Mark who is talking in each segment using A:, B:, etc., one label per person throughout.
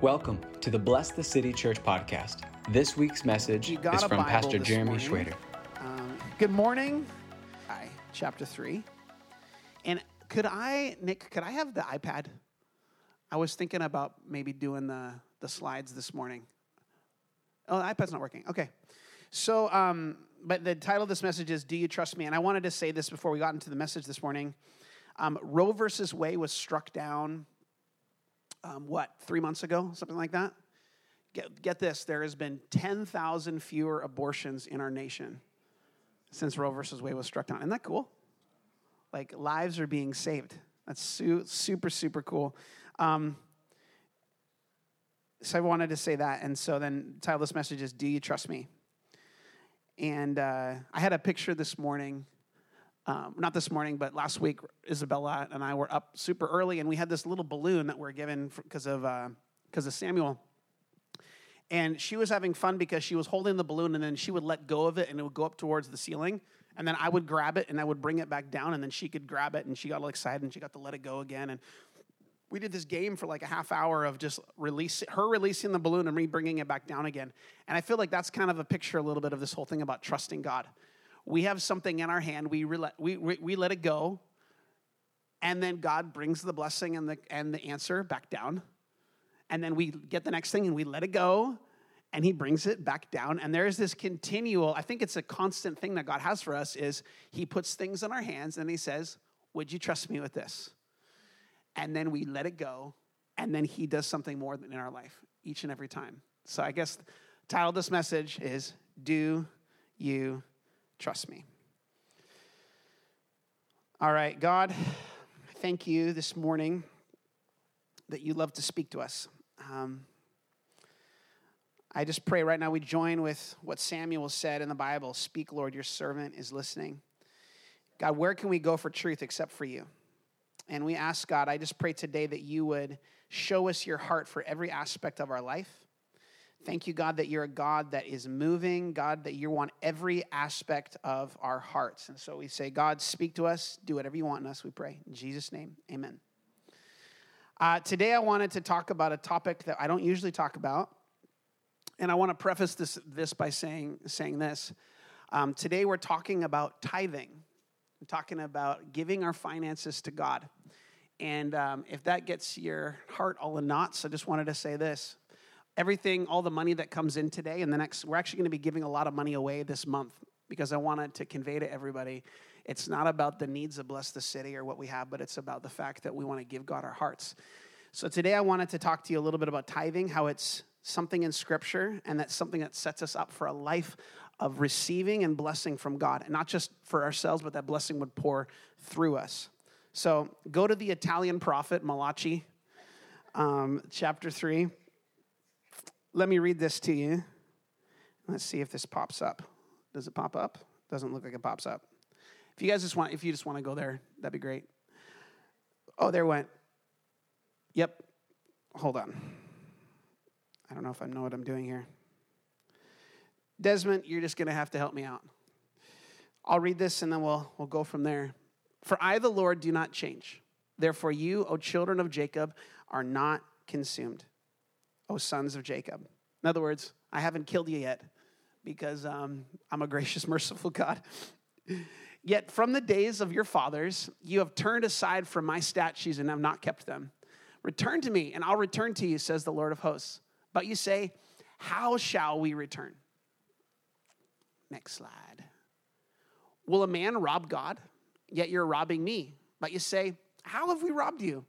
A: Welcome to the Bless the City Church podcast. This week's message is from Pastor Jeremy
B: morning.
A: Schrader.
B: Um, good morning. Hi, chapter three. And could I, Nick, could I have the iPad? I was thinking about maybe doing the, the slides this morning. Oh, the iPad's not working. Okay. So, um, but the title of this message is Do You Trust Me? And I wanted to say this before we got into the message this morning. Um, Roe versus Wade was struck down, um, what, three months ago? Something like that? Get, get this there has been 10,000 fewer abortions in our nation since Roe versus Wade was struck down. Isn't that cool? Like lives are being saved. That's su- super, super cool. Um, so I wanted to say that. And so then the title this message is Do You Trust Me? And uh, I had a picture this morning. Um, not this morning, but last week, Isabella and I were up super early, and we had this little balloon that we are given because of because of Samuel. And she was having fun because she was holding the balloon and then she would let go of it and it would go up towards the ceiling. And then I would grab it and I would bring it back down and then she could grab it and she got all excited and she got to let it go again. And we did this game for like a half hour of just release her releasing the balloon and me bringing it back down again. And I feel like that's kind of a picture a little bit of this whole thing about trusting God. We have something in our hand, we, we, we, we let it go, and then God brings the blessing and the, and the answer back down. And then we get the next thing and we let it go and he brings it back down. And there's this continual i think it's a constant thing that god has for us is he puts things in our hands and he says would you trust me with this? And then we let it go and then he does something more in our life each and every time. So i guess the title of this message is do you trust me all right god thank you this morning that you love to speak to us. Um, I just pray right now we join with what Samuel said in the Bible Speak, Lord, your servant is listening. God, where can we go for truth except for you? And we ask, God, I just pray today that you would show us your heart for every aspect of our life. Thank you, God, that you're a God that is moving, God, that you want every aspect of our hearts. And so we say, God, speak to us, do whatever you want in us, we pray. In Jesus' name, amen. Uh, today, I wanted to talk about a topic that I don't usually talk about. And I want to preface this, this by saying, saying this. Um, today, we're talking about tithing, we're talking about giving our finances to God. And um, if that gets your heart all in knots, I just wanted to say this. Everything, all the money that comes in today, and the next, we're actually going to be giving a lot of money away this month because I wanted to convey to everybody it's not about the needs of Bless the City or what we have, but it's about the fact that we want to give God our hearts. So today I wanted to talk to you a little bit about tithing, how it's something in Scripture, and that's something that sets us up for a life of receiving and blessing from God, and not just for ourselves, but that blessing would pour through us. So go to the Italian prophet Malachi, um, chapter 3. Let me read this to you. Let's see if this pops up. Does it pop up? Doesn't look like it pops up. If you guys just want, if you just want to go there, that'd be great. Oh, there went. Yep. Hold on. I don't know if I know what I'm doing here. Desmond, you're just going to have to help me out. I'll read this and then we'll, we'll go from there. For I, the Lord, do not change. Therefore, you, O children of Jacob, are not consumed, O sons of Jacob. In other words, I haven't killed you yet because um, I'm a gracious, merciful God. Yet from the days of your fathers, you have turned aside from my statutes and have not kept them. Return to me, and I'll return to you, says the Lord of hosts. But you say, How shall we return? Next slide. Will a man rob God? Yet you're robbing me. But you say, How have we robbed you?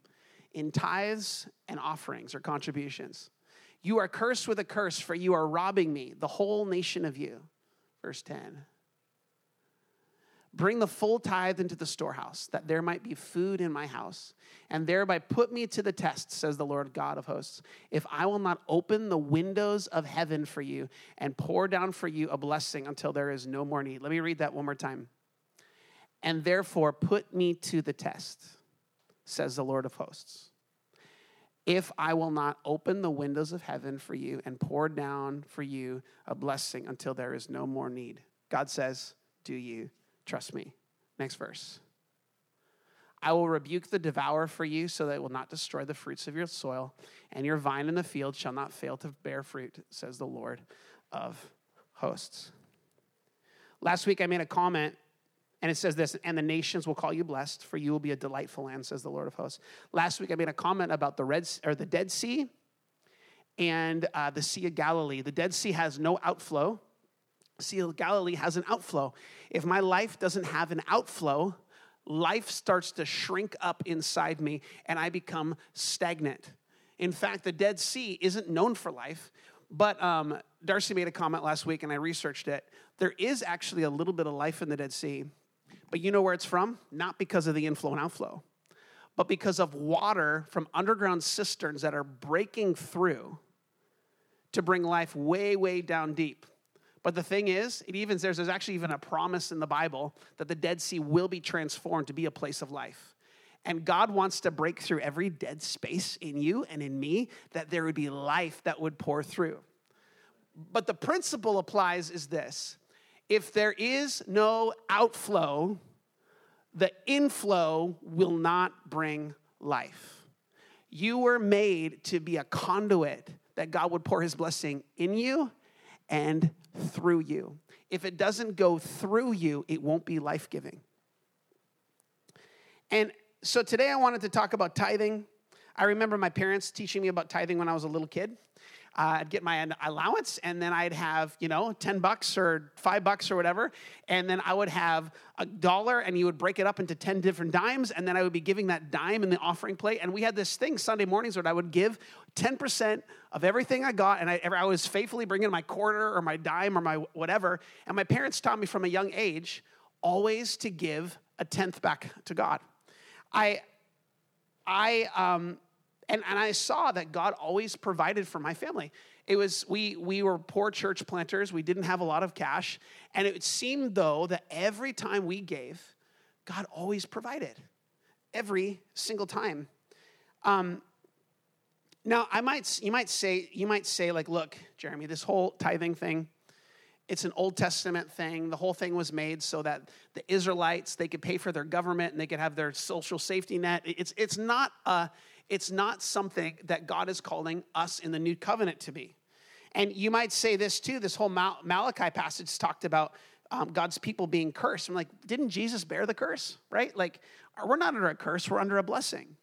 B: In tithes and offerings or contributions. You are cursed with a curse, for you are robbing me, the whole nation of you. Verse 10. Bring the full tithe into the storehouse, that there might be food in my house, and thereby put me to the test, says the Lord God of hosts, if I will not open the windows of heaven for you and pour down for you a blessing until there is no more need. Let me read that one more time. And therefore put me to the test, says the Lord of hosts, if I will not open the windows of heaven for you and pour down for you a blessing until there is no more need. God says, Do you trust me? Next verse. I will rebuke the devourer for you so that it will not destroy the fruits of your soil, and your vine in the field shall not fail to bear fruit, says the Lord of hosts. Last week I made a comment, and it says this, and the nations will call you blessed, for you will be a delightful land, says the Lord of hosts. Last week I made a comment about the Red or the Dead Sea and uh, the Sea of Galilee. The Dead Sea has no outflow. Sea of Galilee has an outflow. If my life doesn't have an outflow, life starts to shrink up inside me and I become stagnant. In fact, the Dead Sea isn't known for life, but um, Darcy made a comment last week and I researched it. There is actually a little bit of life in the Dead Sea, but you know where it's from? Not because of the inflow and outflow, but because of water from underground cisterns that are breaking through to bring life way, way down deep. But the thing is, it even there's, there's actually even a promise in the Bible that the Dead Sea will be transformed to be a place of life. And God wants to break through every dead space in you and in me, that there would be life that would pour through. But the principle applies is this if there is no outflow, the inflow will not bring life. You were made to be a conduit that God would pour his blessing in you and through you. If it doesn't go through you, it won't be life giving. And so today I wanted to talk about tithing. I remember my parents teaching me about tithing when I was a little kid. Uh, I'd get my allowance, and then I'd have, you know, 10 bucks or five bucks or whatever. And then I would have a dollar, and you would break it up into 10 different dimes. And then I would be giving that dime in the offering plate. And we had this thing Sunday mornings where I would give 10% of everything I got. And I, I was faithfully bringing my quarter or my dime or my whatever. And my parents taught me from a young age always to give a tenth back to God. I, I, um, and, and I saw that God always provided for my family. It was, we, we were poor church planters. We didn't have a lot of cash. And it seemed, though, that every time we gave, God always provided. Every single time. Um, now, I might, you might say, you might say, like, look, Jeremy, this whole tithing thing, it's an Old Testament thing. The whole thing was made so that the Israelites they could pay for their government and they could have their social safety net. It's it's not a it's not something that God is calling us in the new covenant to be. And you might say this too this whole Mal- Malachi passage talked about um, God's people being cursed. I'm like, didn't Jesus bear the curse, right? Like, we're not under a curse, we're under a blessing.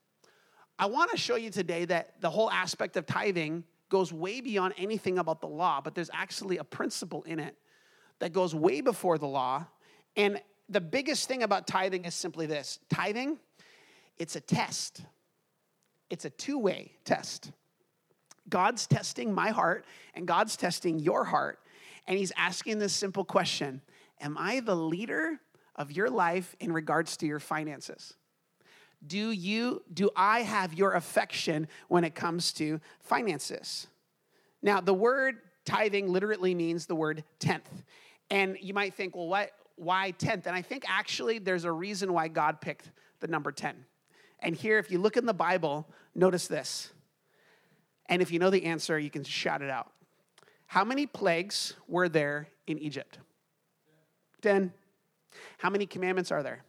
B: I want to show you today that the whole aspect of tithing goes way beyond anything about the law, but there's actually a principle in it that goes way before the law. And the biggest thing about tithing is simply this tithing, it's a test it's a two way test. God's testing my heart, and God's testing your heart. And He's asking this simple question Am I the leader of your life in regards to your finances? Do you, do I have your affection when it comes to finances? Now, the word tithing literally means the word tenth. And you might think, well, what, why tenth? And I think actually there's a reason why God picked the number 10. And here, if you look in the Bible, notice this. And if you know the answer, you can shout it out. How many plagues were there in Egypt? Ten. How many commandments are there?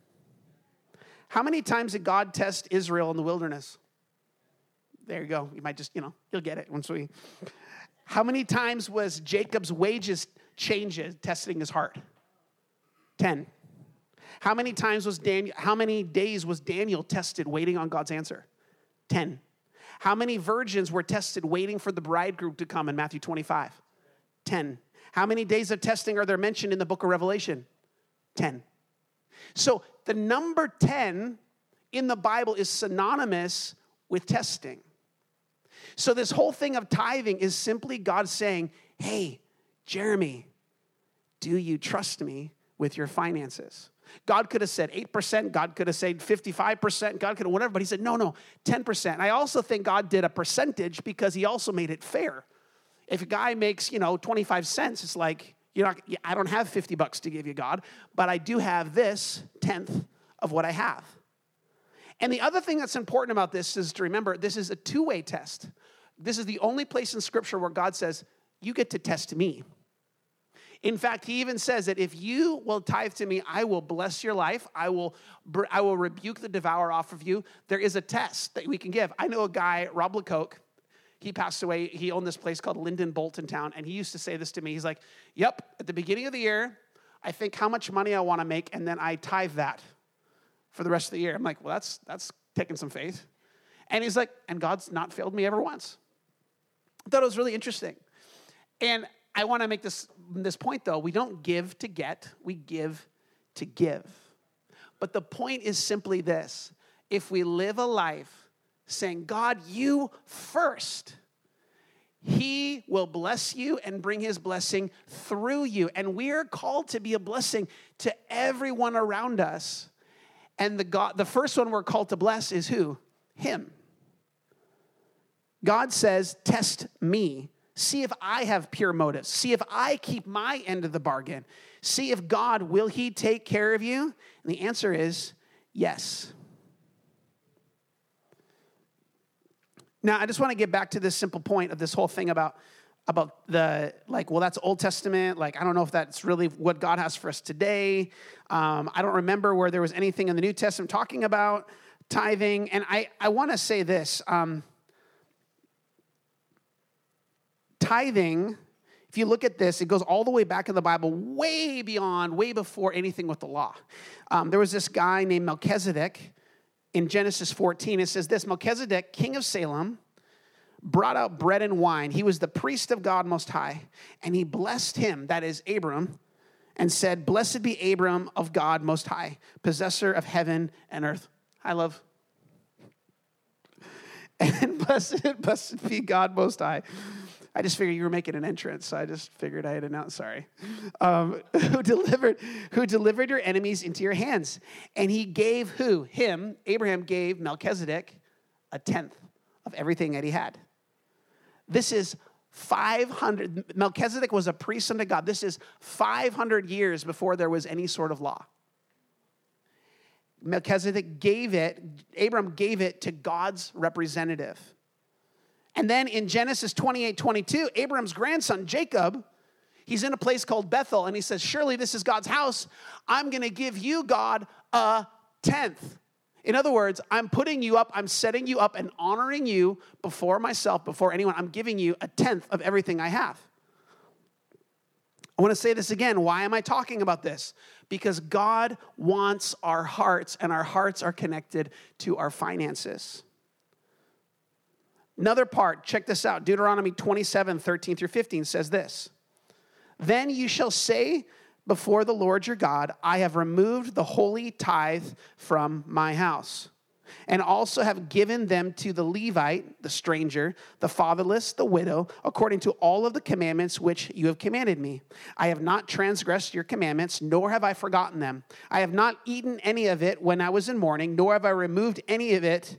B: How many times did God test Israel in the wilderness? There you go. You might just, you know, you'll get it once we. How many times was Jacob's wages changes testing his heart? Ten. How many times was Daniel, how many days was Daniel tested waiting on God's answer? 10. How many virgins were tested waiting for the bridegroom to come in Matthew 25? 10. How many days of testing are there mentioned in the book of Revelation? 10. So the number 10 in the Bible is synonymous with testing. So this whole thing of tithing is simply God saying, Hey, Jeremy, do you trust me with your finances? God could have said 8%, God could have said 55%, God could have whatever, but he said, no, no, 10%. I also think God did a percentage because he also made it fair. If a guy makes, you know, 25 cents, it's like, you're not, I don't have 50 bucks to give you, God, but I do have this tenth of what I have. And the other thing that's important about this is to remember this is a two way test. This is the only place in Scripture where God says, You get to test me. In fact, he even says that if you will tithe to me, I will bless your life. I will, I will rebuke the devourer off of you. There is a test that we can give. I know a guy, Rob Lecoq. He passed away. He owned this place called Linden Bolton Town, and he used to say this to me. He's like, "Yep, at the beginning of the year, I think how much money I want to make, and then I tithe that for the rest of the year." I'm like, "Well, that's that's taking some faith." And he's like, "And God's not failed me ever once." I thought it was really interesting. And I want to make this, this point though. We don't give to get, we give to give. But the point is simply this if we live a life saying, God, you first, He will bless you and bring His blessing through you. And we are called to be a blessing to everyone around us. And the, God, the first one we're called to bless is who? Him. God says, Test me See if I have pure motives. See if I keep my end of the bargain. See if God, will He take care of you? And the answer is yes. Now, I just want to get back to this simple point of this whole thing about about the like well that's old testament like i don't know if that's really what god has for us today um, i don't remember where there was anything in the new testament talking about tithing and i i want to say this um, tithing, if you look at this, it goes all the way back in the Bible, way beyond, way before anything with the law. Um, there was this guy named Melchizedek in Genesis 14. It says this Melchizedek, king of Salem, brought out bread and wine. He was the priest of God Most High, and he blessed him, that is Abram, and said, Blessed be Abram of God Most High, possessor of heaven and earth. I love. And blessed, blessed be God Most High I just figured you were making an entrance, so I just figured I had announced. Sorry, um, who delivered who delivered your enemies into your hands, and he gave who him Abraham gave Melchizedek a tenth of everything that he had. This is 500 Melchizedek was a priest unto God. This is 500 years before there was any sort of law. Melchizedek gave it, Abram gave it to God's representative. And then in Genesis 28 22, Abraham's grandson, Jacob, he's in a place called Bethel, and he says, Surely this is God's house. I'm going to give you, God, a tenth. In other words, I'm putting you up, I'm setting you up and honoring you before myself, before anyone. I'm giving you a tenth of everything I have. I want to say this again. Why am I talking about this? Because God wants our hearts, and our hearts are connected to our finances. Another part, check this out Deuteronomy 27 13 through 15 says this Then you shall say before the Lord your God, I have removed the holy tithe from my house, and also have given them to the Levite, the stranger, the fatherless, the widow, according to all of the commandments which you have commanded me. I have not transgressed your commandments, nor have I forgotten them. I have not eaten any of it when I was in mourning, nor have I removed any of it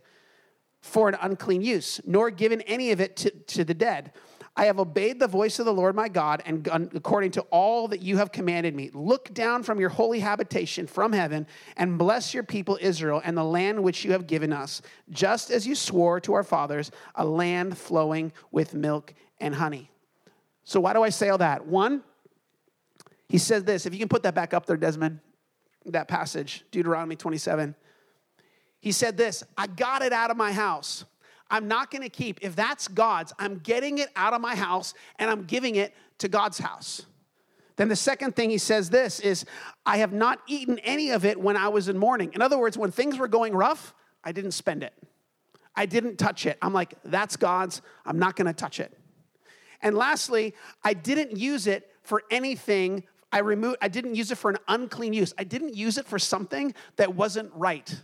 B: for an unclean use, nor given any of it to, to the dead. I have obeyed the voice of the Lord my God, and according to all that you have commanded me, look down from your holy habitation from heaven and bless your people Israel and the land which you have given us, just as you swore to our fathers, a land flowing with milk and honey. So, why do I say all that? One, he says this. If you can put that back up there, Desmond, that passage, Deuteronomy 27. He said this I got it out of my house. I'm not going to keep, if that's God's, I'm getting it out of my house and I'm giving it to God's house. Then the second thing he says this is, I have not eaten any of it when I was in mourning. In other words, when things were going rough, I didn't spend it. I didn't touch it. I'm like, that's God's. I'm not going to touch it. And lastly, I didn't use it for anything. I removed I didn't use it for an unclean use. I didn't use it for something that wasn't right.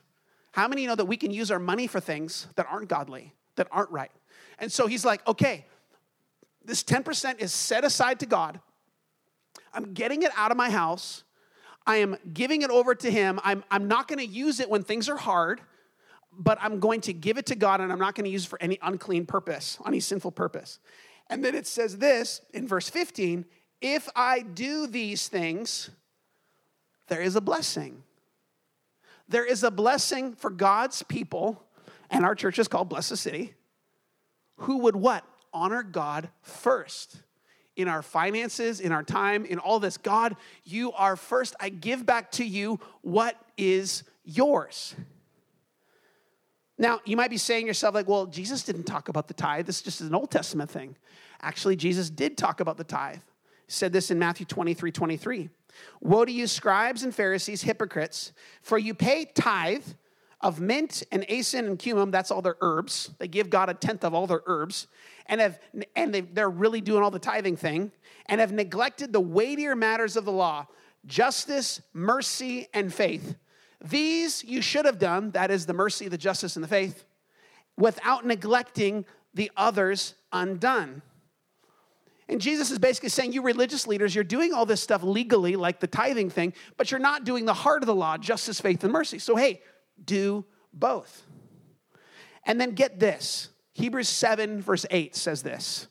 B: How many know that we can use our money for things that aren't godly, that aren't right? And so he's like, okay, this 10% is set aside to God. I'm getting it out of my house. I am giving it over to Him. I'm, I'm not going to use it when things are hard, but I'm going to give it to God and I'm not going to use it for any unclean purpose, any sinful purpose. And then it says this in verse 15 if I do these things, there is a blessing. There is a blessing for God's people, and our church is called Bless the City, who would what? Honor God first in our finances, in our time, in all this. God, you are first. I give back to you what is yours. Now, you might be saying yourself, like, well, Jesus didn't talk about the tithe. This is just an Old Testament thing. Actually, Jesus did talk about the tithe. He said this in Matthew 23 23. Woe to you, scribes and Pharisees, hypocrites, for you pay tithe of mint and anise and cumin, that's all their herbs. They give God a tenth of all their herbs, and have and they, they're really doing all the tithing thing, and have neglected the weightier matters of the law, justice, mercy, and faith. These you should have done, that is the mercy, the justice, and the faith, without neglecting the others undone. And Jesus is basically saying, You religious leaders, you're doing all this stuff legally, like the tithing thing, but you're not doing the heart of the law, justice, faith, and mercy. So, hey, do both. And then get this Hebrews 7, verse 8 says this.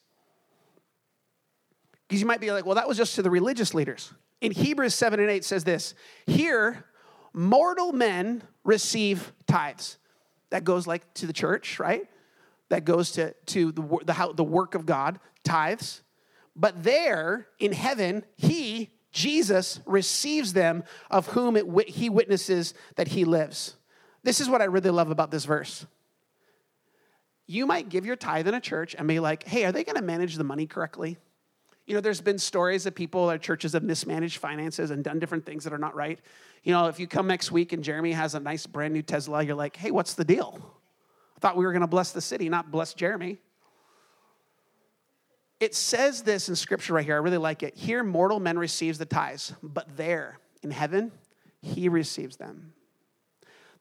B: Because you might be like, well, that was just to the religious leaders. In Hebrews 7 and 8 says this Here, mortal men receive tithes. That goes like to the church, right? That goes to, to the, the, the work of God, tithes. But there in heaven, he, Jesus, receives them of whom it, he witnesses that he lives. This is what I really love about this verse. You might give your tithe in a church and be like, hey, are they going to manage the money correctly? You know, there's been stories that people or churches have mismanaged finances and done different things that are not right. You know, if you come next week and Jeremy has a nice brand new Tesla, you're like, hey, what's the deal? I thought we were going to bless the city, not bless Jeremy. It says this in scripture right here. I really like it. Here, mortal men receives the tithes, but there in heaven, he receives them.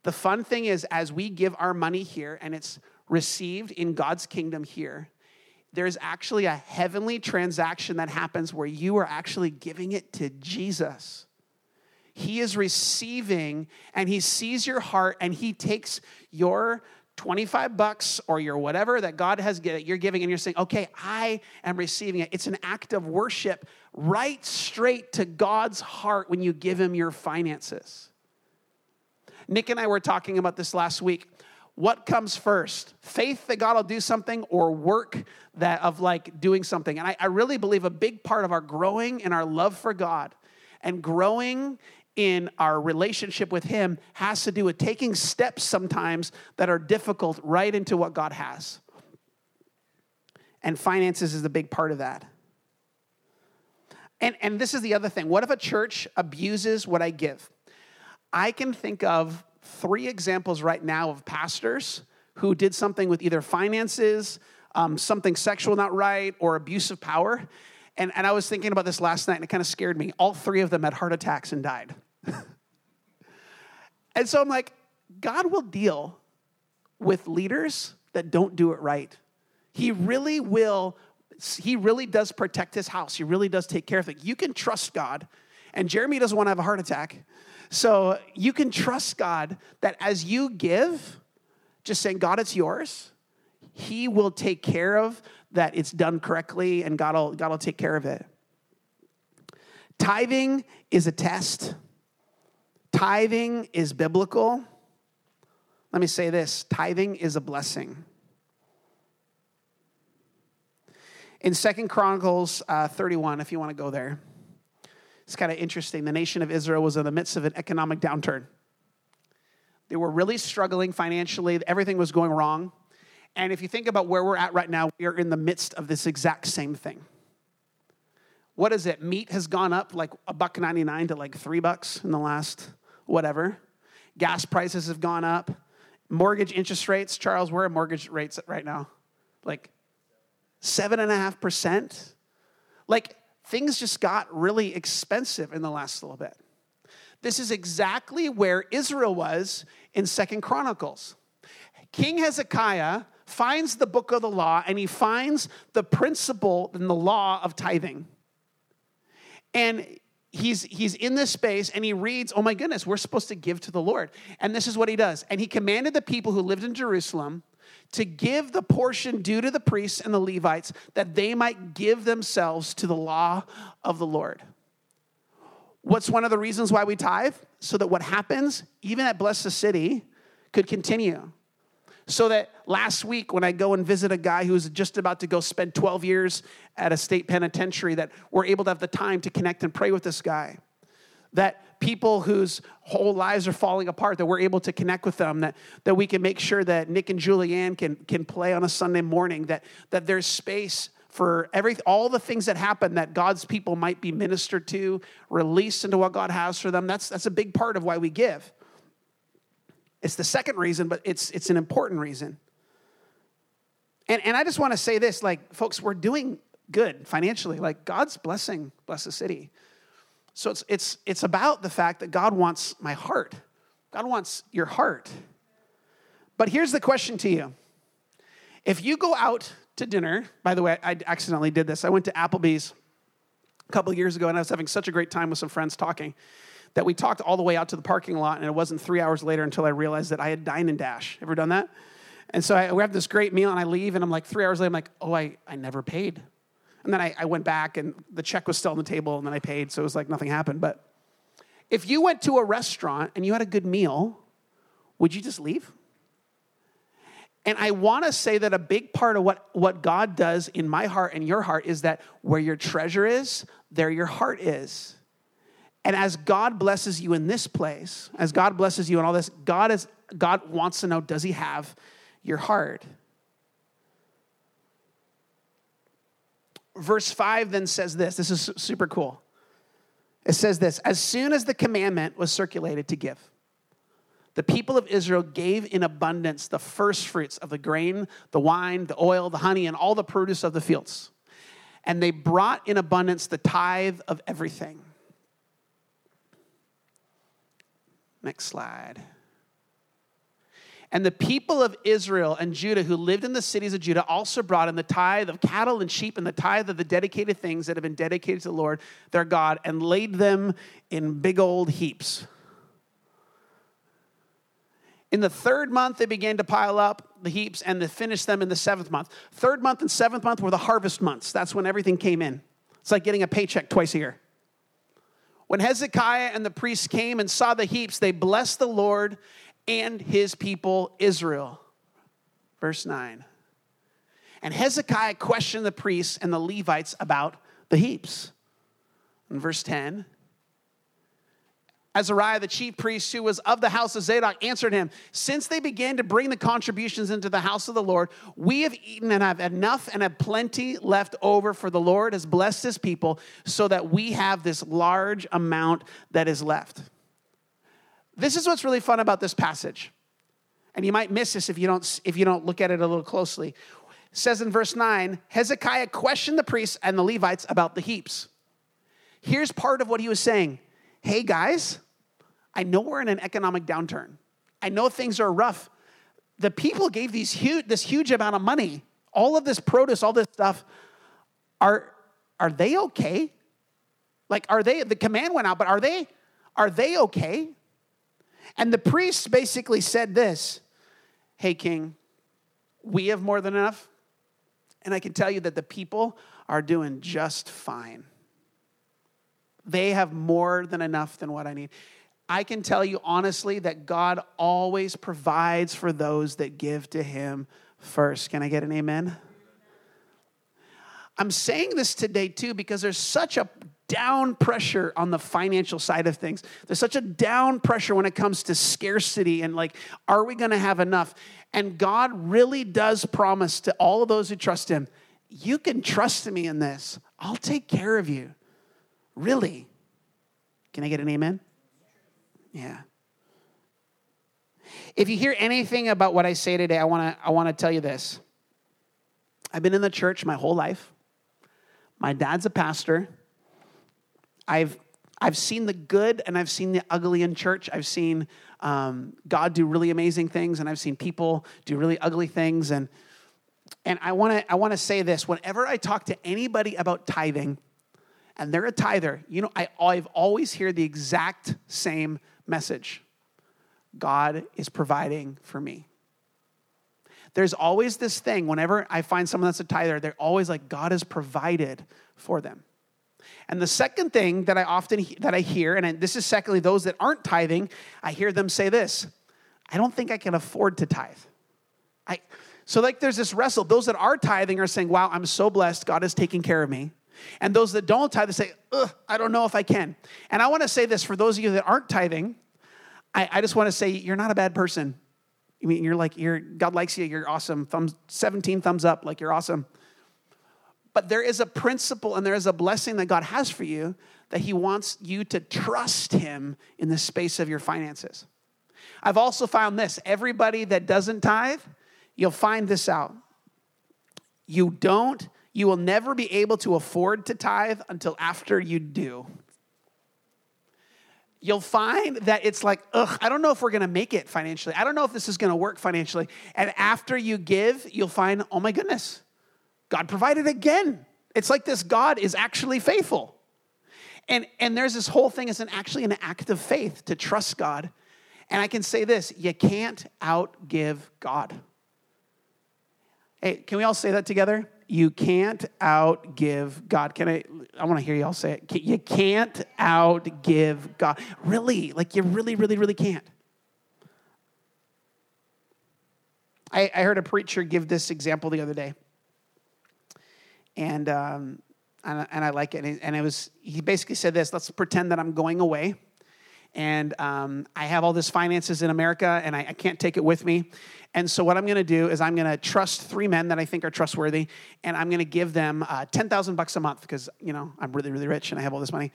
B: The fun thing is, as we give our money here and it's received in God's kingdom here, there's actually a heavenly transaction that happens where you are actually giving it to Jesus. He is receiving and he sees your heart and he takes your 25 bucks or your whatever that God has you're giving and you're saying, "Okay, I am receiving it." It's an act of worship right straight to God's heart when you give him your finances. Nick and I were talking about this last week. What comes first? Faith that God will do something or work that of like doing something? And I, I really believe a big part of our growing and our love for God and growing in our relationship with Him has to do with taking steps sometimes that are difficult right into what God has. And finances is a big part of that. And, and this is the other thing. What if a church abuses what I give? I can think of three examples right now of pastors who did something with either finances, um, something sexual not right, or abuse of power. And, and I was thinking about this last night and it kind of scared me. All three of them had heart attacks and died. and so I'm like, God will deal with leaders that don't do it right. He really will, he really does protect his house. He really does take care of it. You can trust God. And Jeremy doesn't want to have a heart attack. So you can trust God that as you give, just saying, God, it's yours, He will take care of that it's done correctly and God will, God will take care of it. Tithing is a test, tithing is biblical. Let me say this tithing is a blessing. In Second Chronicles uh, 31, if you want to go there. It's kind of interesting. The nation of Israel was in the midst of an economic downturn. They were really struggling financially, everything was going wrong. And if you think about where we're at right now, we are in the midst of this exact same thing. What is it? Meat has gone up like a buck 99 to like 3 bucks in the last whatever. Gas prices have gone up. Mortgage interest rates, Charles, where are mortgage rates right now? Like 7.5%. Like things just got really expensive in the last little bit. This is exactly where Israel was in Second Chronicles. King Hezekiah finds the book of the law and he finds the principle in the law of tithing. And he's he's in this space and he reads, "Oh my goodness, we're supposed to give to the Lord." And this is what he does. And he commanded the people who lived in Jerusalem to give the portion due to the priests and the Levites that they might give themselves to the law of the Lord. What's one of the reasons why we tithe? So that what happens, even at Bless the City, could continue. So that last week, when I go and visit a guy who's just about to go spend 12 years at a state penitentiary, that we're able to have the time to connect and pray with this guy. That people whose whole lives are falling apart, that we're able to connect with them, that, that we can make sure that Nick and Julianne can, can play on a Sunday morning, that, that there's space for every, all the things that happen that God's people might be ministered to, released into what God has for them. That's, that's a big part of why we give. It's the second reason, but it's, it's an important reason. And, and I just want to say this like, folks, we're doing good financially. Like, God's blessing, bless the city. So it's, it's, it's about the fact that God wants my heart, God wants your heart. But here's the question to you if you go out to dinner. By the way, I accidentally did this. I went to Applebee's a couple years ago and I was having such a great time with some friends talking that we talked all the way out to the parking lot and it wasn't three hours later until I realized that I had dine and dash. Ever done that? And so I, we have this great meal and I leave and I'm like, three hours later, I'm like, oh, I, I never paid. And then I, I went back and the check was still on the table and then I paid. So it was like nothing happened. But if you went to a restaurant and you had a good meal, would you just leave? And I want to say that a big part of what, what God does in my heart and your heart is that where your treasure is, there your heart is. And as God blesses you in this place, as God blesses you in all this, God is God wants to know does he have your heart? Verse 5 then says this. This is super cool. It says this, as soon as the commandment was circulated to give the people of Israel gave in abundance the first fruits of the grain, the wine, the oil, the honey, and all the produce of the fields. And they brought in abundance the tithe of everything. Next slide. And the people of Israel and Judah who lived in the cities of Judah also brought in the tithe of cattle and sheep and the tithe of the dedicated things that have been dedicated to the Lord their God and laid them in big old heaps. In the third month, they began to pile up the heaps and they finished them in the seventh month. Third month and seventh month were the harvest months. That's when everything came in. It's like getting a paycheck twice a year. When Hezekiah and the priests came and saw the heaps, they blessed the Lord and his people Israel. Verse 9. And Hezekiah questioned the priests and the Levites about the heaps. In verse 10, Azariah, the chief priest who was of the house of Zadok, answered him, Since they began to bring the contributions into the house of the Lord, we have eaten and have enough and have plenty left over, for the Lord has blessed his people, so that we have this large amount that is left. This is what's really fun about this passage. And you might miss this if you don't, if you don't look at it a little closely. It says in verse 9 Hezekiah questioned the priests and the Levites about the heaps. Here's part of what he was saying hey guys, I know we're in an economic downturn. I know things are rough. The people gave these huge, this huge amount of money, all of this produce, all this stuff. Are, are they okay? Like, are they, the command went out, but are they, are they okay? And the priests basically said this Hey, king, we have more than enough. And I can tell you that the people are doing just fine. They have more than enough than what I need. I can tell you honestly that God always provides for those that give to Him first. Can I get an amen? I'm saying this today too because there's such a down pressure on the financial side of things. There's such a down pressure when it comes to scarcity and like, are we going to have enough? And God really does promise to all of those who trust Him, you can trust me in this. I'll take care of you. Really? Can I get an amen? Yeah. If you hear anything about what I say today, I want to I want to tell you this. I've been in the church my whole life. My dad's a pastor. I've I've seen the good and I've seen the ugly in church. I've seen um, God do really amazing things, and I've seen people do really ugly things. And and I want to I want to say this: whenever I talk to anybody about tithing, and they're a tither, you know, I, I've always hear the exact same message God is providing for me. There's always this thing, whenever I find someone that's a tither, they're always like, God has provided for them. And the second thing that I often that I hear, and this is secondly those that aren't tithing, I hear them say this: I don't think I can afford to tithe. I, so, like, there's this wrestle. Those that are tithing are saying, Wow, I'm so blessed. God is taking care of me. And those that don't tithe, they say, I don't know if I can. And I want to say this for those of you that aren't tithing, I, I just want to say you're not a bad person. I mean, you're like, you're, God likes you, you're awesome. Thumbs, 17 thumbs up, like you're awesome. But there is a principle and there is a blessing that God has for you that He wants you to trust Him in the space of your finances. I've also found this everybody that doesn't tithe, you'll find this out. You don't, you will never be able to afford to tithe until after you do. You'll find that it's like, ugh, I don't know if we're gonna make it financially. I don't know if this is gonna work financially. And after you give, you'll find, oh my goodness, God provided again. It's like this God is actually faithful. And, and there's this whole thing, it's an, actually an act of faith to trust God. And I can say this you can't outgive God. Hey, can we all say that together? You can't outgive God. Can I? I want to hear y'all say it. You can't outgive God. Really? Like you really, really, really can't. I, I heard a preacher give this example the other day and um, and, and I like it. And it was he basically said this: Let's pretend that I'm going away, and um, I have all this finances in America, and I, I can't take it with me. And so what I'm going to do is I'm going to trust three men that I think are trustworthy, and I'm going to give them uh, ten thousand bucks a month because you know I'm really really rich and I have all this money.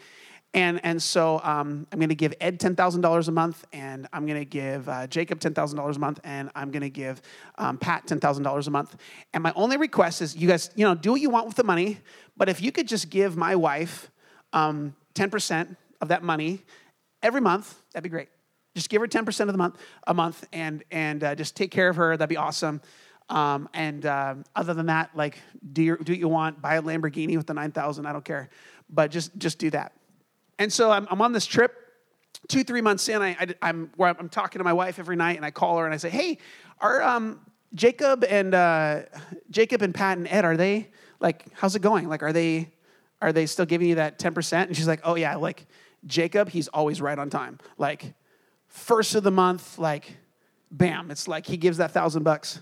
B: And, and so um, I'm going to give Ed $10,000 a month, and I'm going to give uh, Jacob $10,000 a month, and I'm going to give um, Pat $10,000 a month. And my only request is you guys, you know, do what you want with the money, but if you could just give my wife um, 10% of that money every month, that'd be great. Just give her 10% of the month, a month, and, and uh, just take care of her. That'd be awesome. Um, and uh, other than that, like, do, your, do what you want. Buy a Lamborghini with the 9,000. I don't care. But just, just do that. And so I'm, I'm on this trip. Two, three months in, I, I, am where I'm talking to my wife every night, and I call her and I say, "Hey, are um, Jacob and uh, Jacob and Pat and Ed are they like how's it going? Like, are they are they still giving you that 10%?" And she's like, "Oh yeah, like Jacob, he's always right on time. Like first of the month, like bam, it's like he gives that thousand bucks.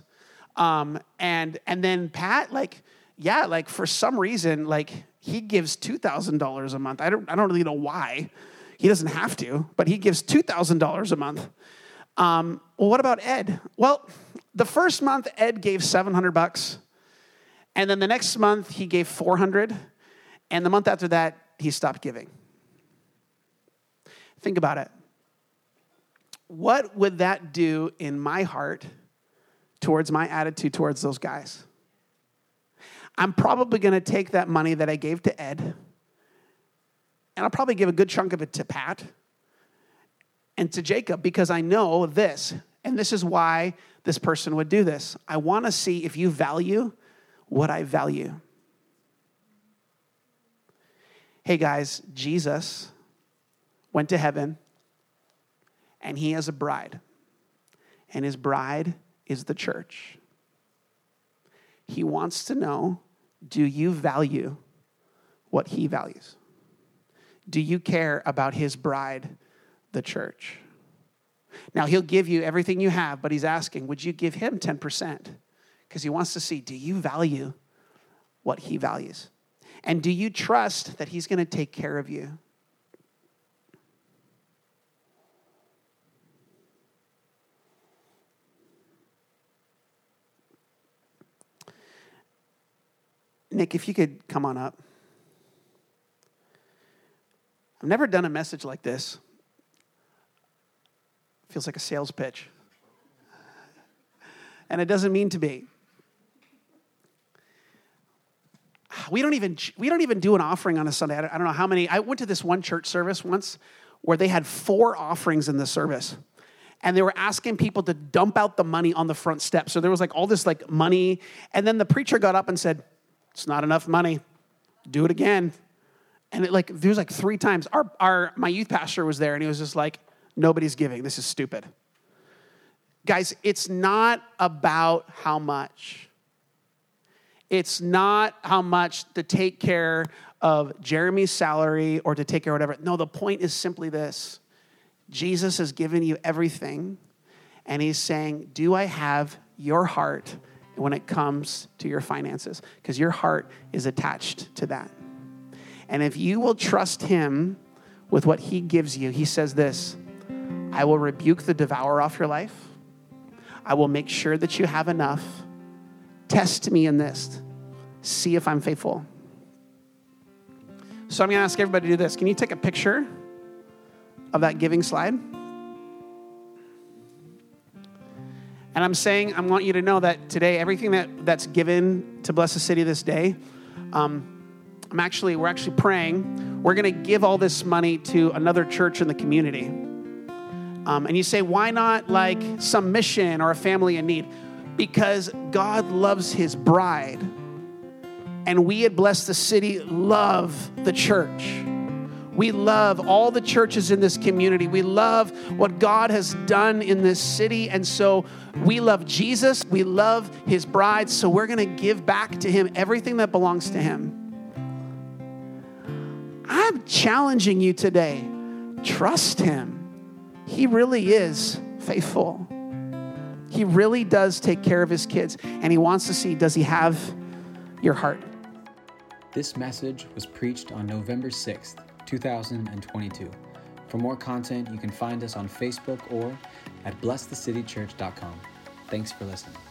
B: Um, and and then Pat, like, yeah, like for some reason, like he gives $2,000 a month. I don't, I don't really know why. He doesn't have to, but he gives $2,000 a month. Um, well, what about Ed? Well, the first month, Ed gave 700 bucks. And then the next month, he gave 400. And the month after that, he stopped giving. Think about it. What would that do in my heart towards my attitude towards those guys? I'm probably going to take that money that I gave to Ed, and I'll probably give a good chunk of it to Pat and to Jacob because I know this, and this is why this person would do this. I want to see if you value what I value. Hey guys, Jesus went to heaven and he has a bride, and his bride is the church. He wants to know do you value what he values? Do you care about his bride, the church? Now, he'll give you everything you have, but he's asking, would you give him 10%? Because he wants to see, do you value what he values? And do you trust that he's going to take care of you? Nick, if you could come on up. I've never done a message like this. Feels like a sales pitch. And it doesn't mean to be. We don't even we don't even do an offering on a Sunday. I don't know how many. I went to this one church service once where they had four offerings in the service and they were asking people to dump out the money on the front step. So there was like all this like money, and then the preacher got up and said, it's not enough money. Do it again. And it like there's like three times. Our, our my youth pastor was there and he was just like, nobody's giving. This is stupid. Guys, it's not about how much. It's not how much to take care of Jeremy's salary or to take care of whatever. No, the point is simply this Jesus has given you everything, and he's saying, Do I have your heart when it comes to your finances because your heart is attached to that. And if you will trust Him with what He gives you, He says this I will rebuke the devourer off your life. I will make sure that you have enough. Test me in this. See if I'm faithful. So I'm going to ask everybody to do this. Can you take a picture of that giving slide? And I'm saying, I want you to know that today, everything that, that's given to bless the city this day, um, I'm actually, we're actually praying. We're going to give all this money to another church in the community. Um, and you say, why not like some mission or a family in need? Because God loves his bride. And we at Bless the City love the church. We love all the churches in this community. We love what God has done in this city. And so we love Jesus. We love his bride. So we're going to give back to him everything that belongs to him. I'm challenging you today. Trust him. He really is faithful. He really does take care of his kids. And he wants to see does he have your heart?
A: This message was preached on November 6th, 2022. For more content, you can find us on Facebook or at blessthecitychurch.com. Thanks for listening.